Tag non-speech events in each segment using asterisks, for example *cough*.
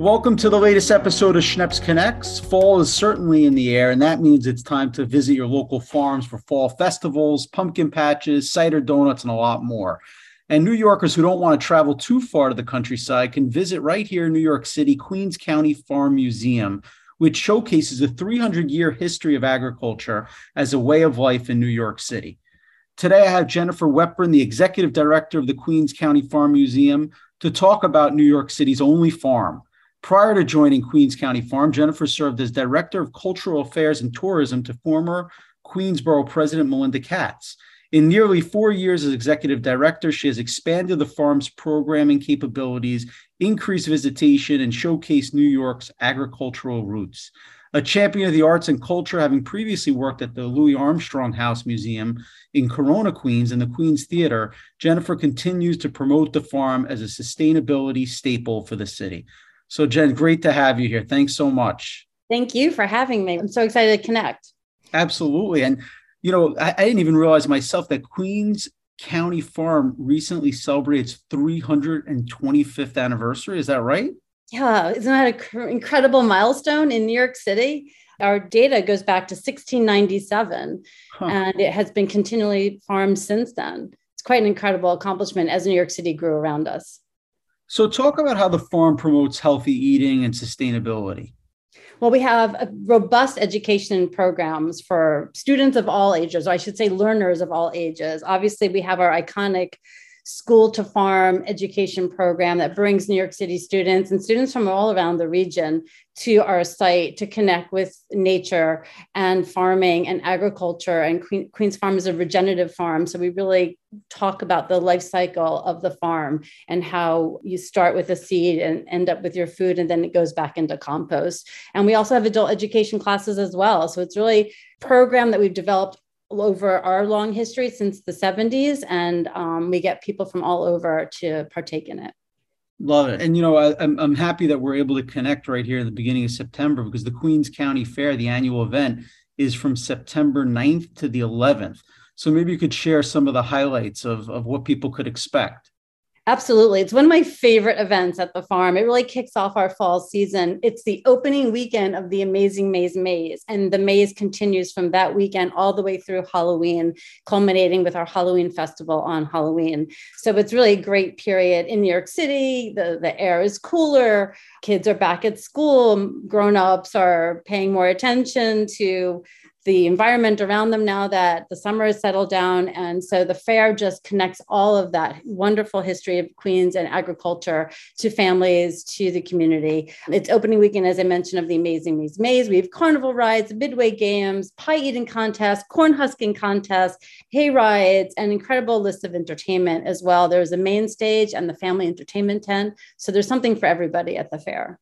Welcome to the latest episode of Schneps Connects. Fall is certainly in the air, and that means it's time to visit your local farms for fall festivals, pumpkin patches, cider donuts, and a lot more. And New Yorkers who don't want to travel too far to the countryside can visit right here in New York City, Queens County Farm Museum, which showcases a 300 year history of agriculture as a way of life in New York City. Today, I have Jennifer Weprin, the executive director of the Queens County Farm Museum, to talk about New York City's only farm Prior to joining Queens County Farm, Jennifer served as Director of Cultural Affairs and Tourism to former Queens Borough President Melinda Katz. In nearly four years as executive director, she has expanded the farm's programming capabilities, increased visitation, and showcased New York's agricultural roots. A champion of the arts and culture, having previously worked at the Louis Armstrong House Museum in Corona, Queens, and the Queens Theater, Jennifer continues to promote the farm as a sustainability staple for the city. So, Jen, great to have you here. Thanks so much. Thank you for having me. I'm so excited to connect. Absolutely. And, you know, I, I didn't even realize myself that Queens County Farm recently celebrated its 325th anniversary. Is that right? Yeah. Isn't that an incredible milestone in New York City? Our data goes back to 1697 huh. and it has been continually farmed since then. It's quite an incredible accomplishment as New York City grew around us. So, talk about how the farm promotes healthy eating and sustainability. Well, we have a robust education programs for students of all ages, or I should say, learners of all ages. Obviously, we have our iconic school to farm education program that brings New York City students and students from all around the region to our site to connect with nature and farming and agriculture. And Queen, Queen's Farm is a regenerative farm. So we really talk about the life cycle of the farm and how you start with a seed and end up with your food and then it goes back into compost. And we also have adult education classes as well. So it's really program that we've developed over our long history since the 70s, and um, we get people from all over to partake in it. Love it. And, you know, I, am I'm, I'm happy that we're able to connect right here in the beginning of September because the Queens County Fair, the annual event, is from September 9th to the 11th. So maybe you could share some of the highlights of, of what people could expect. Absolutely. It's one of my favorite events at the farm. It really kicks off our fall season. It's the opening weekend of the Amazing Maize Maze, and the maze continues from that weekend all the way through Halloween, culminating with our Halloween festival on Halloween. So it's really a great period in New York City. The, the air is cooler, kids are back at school, grown ups are paying more attention to the environment around them now that the summer has settled down. And so the fair just connects all of that wonderful history of Queens and agriculture to families, to the community. It's opening weekend, as I mentioned, of the Amazing Maize Maze. We have carnival rides, midway games, pie eating contests, corn husking contests, hay rides, an incredible list of entertainment as well. There's a main stage and the family entertainment tent. So there's something for everybody at the fair.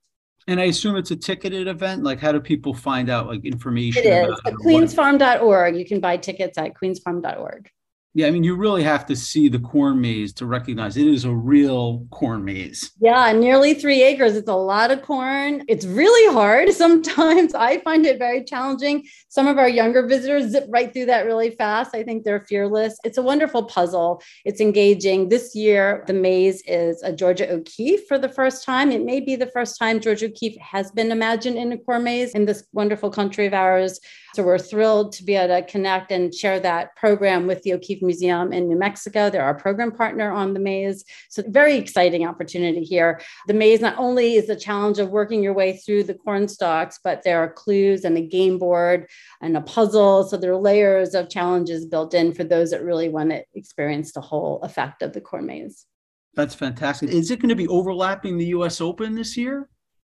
And I assume it's a ticketed event. Like, how do people find out like information? It is queensfarm.org. You can buy tickets at queensfarm.org. Yeah, I mean, you really have to see the corn maze to recognize it is a real corn maze. Yeah, nearly three acres. It's a lot of corn. It's really hard. *laughs* Sometimes I find it very challenging. Some of our younger visitors zip right through that really fast. I think they're fearless. It's a wonderful puzzle. It's engaging. This year, the maze is a Georgia O'Keeffe for the first time. It may be the first time Georgia O'Keeffe has been imagined in a corn maze in this wonderful country of ours. So we're thrilled to be able to connect and share that program with the O'Keeffe Museum in New Mexico. They're our program partner on the maze. So very exciting opportunity here. The maze not only is the challenge of working your way through the corn stalks, but there are clues and a game board and a puzzle. So there are layers of challenges built in for those that really want to experience the whole effect of the corn maze. That's fantastic. Is it going to be overlapping the US Open this year?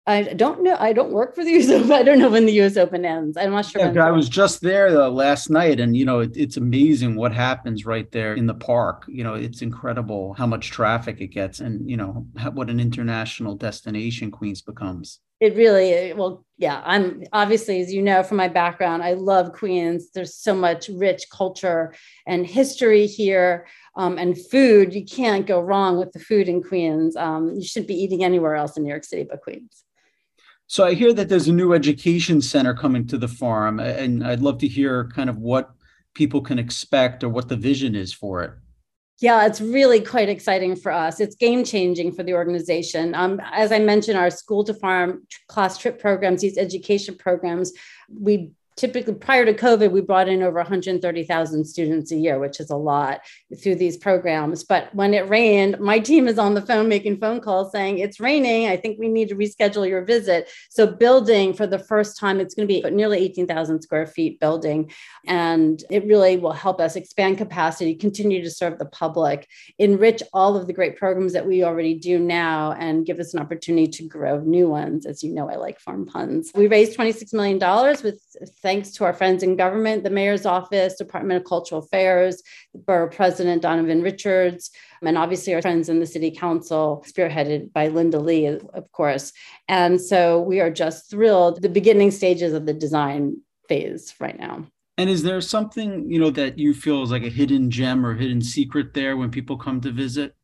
I don't know. I don't work for the *laughs* US Open. I don't know when the US Open ends. I'm not sure. Yeah, I was just there uh, last night, and you know, it, it's amazing what happens right there in the park. You know, it's incredible how much traffic it gets, and you know, how, what an international destination Queens becomes. It really, well, yeah. I'm obviously, as you know from my background, I love Queens. There's so much rich culture and history here, um, and food. You can't go wrong with the food in Queens. Um, you shouldn't be eating anywhere else in New York City but Queens. So I hear that there's a new education center coming to the farm, and I'd love to hear kind of what people can expect or what the vision is for it. Yeah, it's really quite exciting for us. It's game changing for the organization. Um, as I mentioned, our school to farm class trip programs, these education programs, we typically prior to COVID, we brought in over 130,000 students a year, which is a lot through these programs. But when it rained, my team is on the phone making phone calls saying, It's raining. I think we need to reschedule your visit. So, building for the first time, it's going to be nearly 18,000 square feet building. And it really will help us expand capacity, continue to serve the public, enrich all of the great programs that we already do now, and give us an opportunity to grow new ones. As you know, I like farm puns. We raised $26 million with thanks to our friends in government, the mayor's office, Department of Cultural Affairs, borough president, Donovan Richards, and obviously our friends in the city council, spearheaded by Linda Lee, of course. And so we are just thrilled, the beginning stages of the design phase right now. And is there something, you know, that you feel is like a hidden gem or hidden secret there when people come to visit?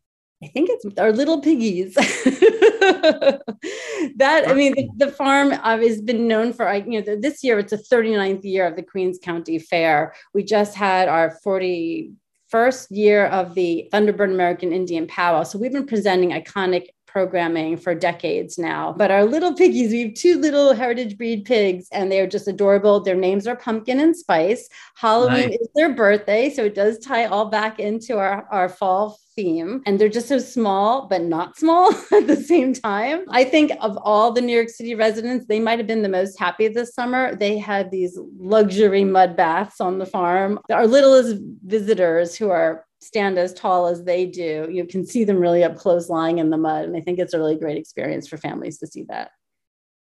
I think it's our little piggies. *laughs* *laughs* that I mean, the, the farm uh, has been known for. You know, this year it's the 39th year of the Queens County Fair. We just had our 40 first year of the Thunderbird American Indian Powwow. So we've been presenting iconic programming for decades now. But our little piggies, we have two little heritage breed pigs, and they're just adorable. Their names are Pumpkin and Spice. Halloween nice. is their birthday, so it does tie all back into our, our fall theme. And they're just so small, but not small *laughs* at the same time. I think of all the New York City residents, they might have been the most happy this summer. They had these luxury mud baths on the farm. Our littlest visitors who are stand as tall as they do, you can see them really up close lying in the mud. And I think it's a really great experience for families to see that.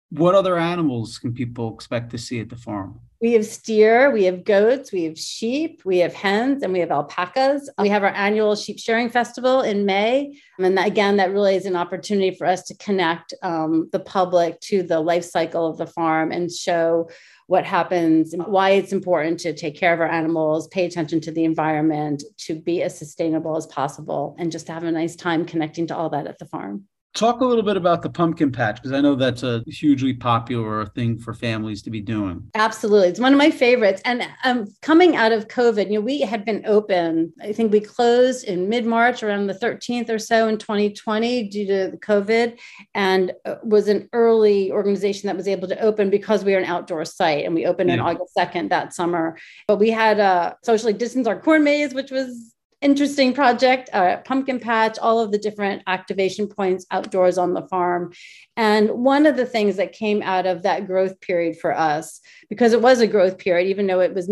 What other animals can people expect to see at the farm? We have steer, we have goats, we have sheep, we have hens, and we have alpacas. We have our annual sheep shearing festival in May. And again, that really is an opportunity for us to connect um, the public to the life cycle of the farm and show what happens why it's important to take care of our animals, pay attention to the environment, to be as sustainable as possible, and just have a nice time connecting to all that at the farm. Talk a little bit about the pumpkin patch because I know that's a hugely popular thing for families to be doing. Absolutely. It's one of my favorites. And um, coming out of COVID, you know, we had been open. I think we closed in mid March, around the 13th or so in 2020 due to COVID, and uh, was an early organization that was able to open because we are an outdoor site and we opened yeah. on August 2nd that summer. But we had uh, socially distanced our corn maze, which was interesting project, uh, pumpkin patch, all of the different activation points outdoors on the farm. And one of the things that came out of that growth period for us, because it was a growth period, even though it was,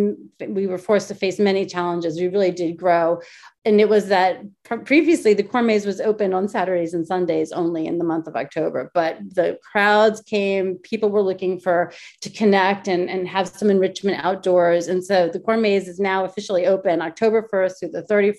we were forced to face many challenges, we really did grow and it was that previously the corn maze was open on Saturdays and Sundays only in the month of October, but the crowds came, people were looking for to connect and, and have some enrichment outdoors. And so the corn maze is now officially open October 1st through the 31st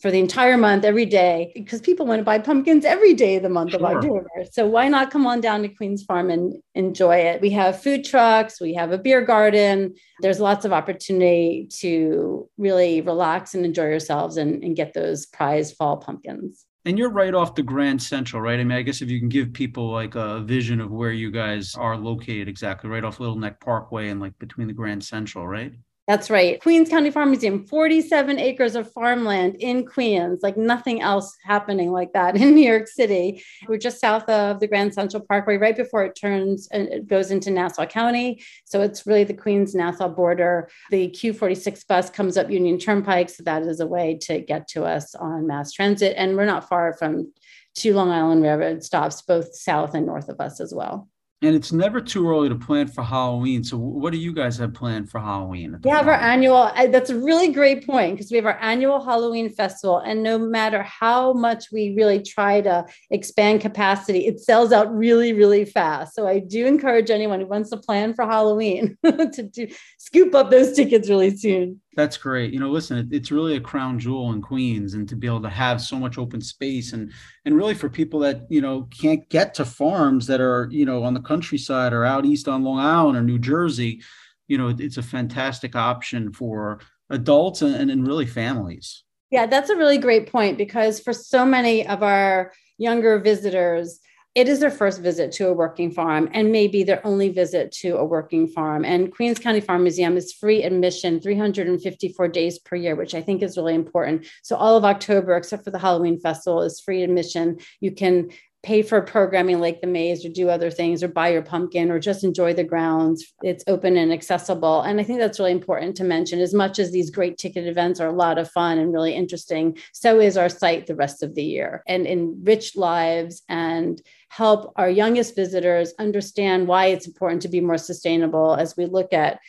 for the entire month every day because people want to buy pumpkins every day of the month sure. of October. So why not come on down to Queens Farm and enjoy it? We have food trucks, we have a beer garden. There's lots of opportunity to really relax and enjoy yourselves and, and get those prize fall pumpkins. And you're right off the Grand Central, right? I mean, I guess if you can give people like a vision of where you guys are located exactly, right off Little Neck Parkway and like between the Grand Central, right? That's right. Queens County Farm Museum, 47 acres of farmland in Queens, like nothing else happening like that *laughs* in New York City. We're just south of the Grand Central Parkway, right before it turns and it goes into Nassau County. So it's really the Queens Nassau border. The Q46 bus comes up Union Turnpike. So that is a way to get to us on mass transit. And we're not far from two Long Island Railroad stops, both south and north of us as well. And it's never too early to plan for Halloween. So, what do you guys have planned for Halloween? We have our annual, that's a really great point because we have our annual Halloween festival. And no matter how much we really try to expand capacity, it sells out really, really fast. So, I do encourage anyone who wants to plan for Halloween *laughs* to do, scoop up those tickets really soon. That's great. You know, listen, it's really a crown jewel in Queens, and to be able to have so much open space, and and really for people that you know can't get to farms that are you know on the countryside or out east on Long Island or New Jersey, you know, it's a fantastic option for adults and, and, really families. Yeah, that's a really great point because for so many of our younger visitors, it is their first visit to a working farm and maybe their only visit to a working farm. And Queens County Farm Museum is free admission 354 days per year, which I think is really important. So all of October, except for the Halloween festival, is free admission. You can pay for programming like the maze or do other things or buy your pumpkin or just enjoy the grounds. It's open and accessible. And I think that's really important to mention. As much as these great ticket events are a lot of fun and really interesting, so is our site the rest of the year and enrich lives and help our youngest visitors understand why it's important to be more sustainable as we look at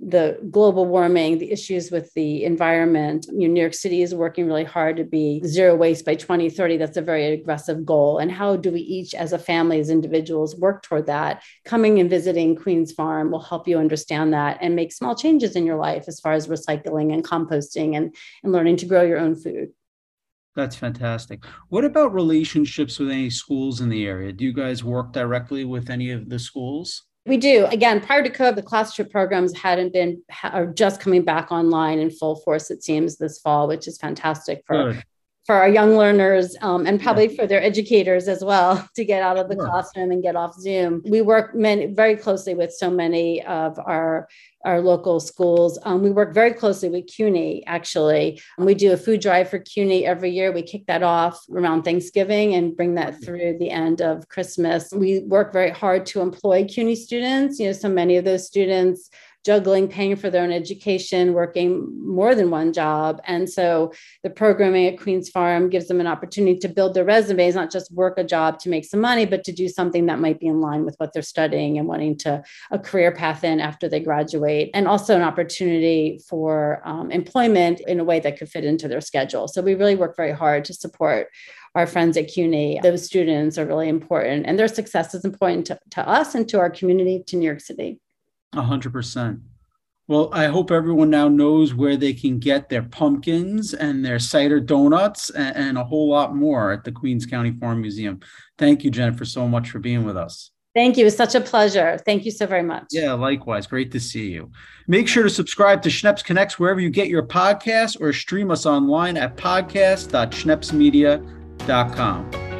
the global warming, the issues with the environment. You know, New York City is working really hard to be zero waste by 2030. That's a very aggressive goal. And how do we each, as a family, as individuals, work toward that? Coming and visiting Queen's Farm will help you understand that and make small changes in your life as far as recycling and composting and, and learning to grow your own food. That's fantastic. What about relationships with any schools in the area? Do you guys work directly with any of the schools? We do. Again, prior to COVID, the class trip programs hadn't been are just coming back online in full force. It seems this fall, which is fantastic for Good. For our young learners um, and probably yeah. for their educators as well *laughs* to get out of the sure. classroom and get off Zoom. We work many, very closely with so many of our our local schools. Um, we work very closely with CUNY, actually. And we do a food drive for CUNY every year. We kick that off around Thanksgiving and bring that through the end of Christmas. We work very hard to employ CUNY students. You know, so many of those students juggling paying for their own education, working more than one job. And so the programming at Queen's Farm gives them an opportunity to build their resumes, not just work a job to make some money, but to do something that might be in line with what they're studying and wanting to a career path in after they graduate. And also an opportunity for um, employment in a way that could fit into their schedule. So we really work very hard to support our friends at CUNY. Those students are really important, and their success is important to, to us and to our community, to New York City. A hundred percent. Well, I hope everyone now knows where they can get their pumpkins and their cider donuts and, and, a whole lot more at the Queens County Farm Museum. Thank you, Jennifer, so much for being with us. Thank you. It's such a pleasure. Thank you so very much. Yeah, likewise. Great to see you. Make sure to subscribe to Schneps Connects wherever you get your podcasts or stream us online at podcast.schnepsmedia.com.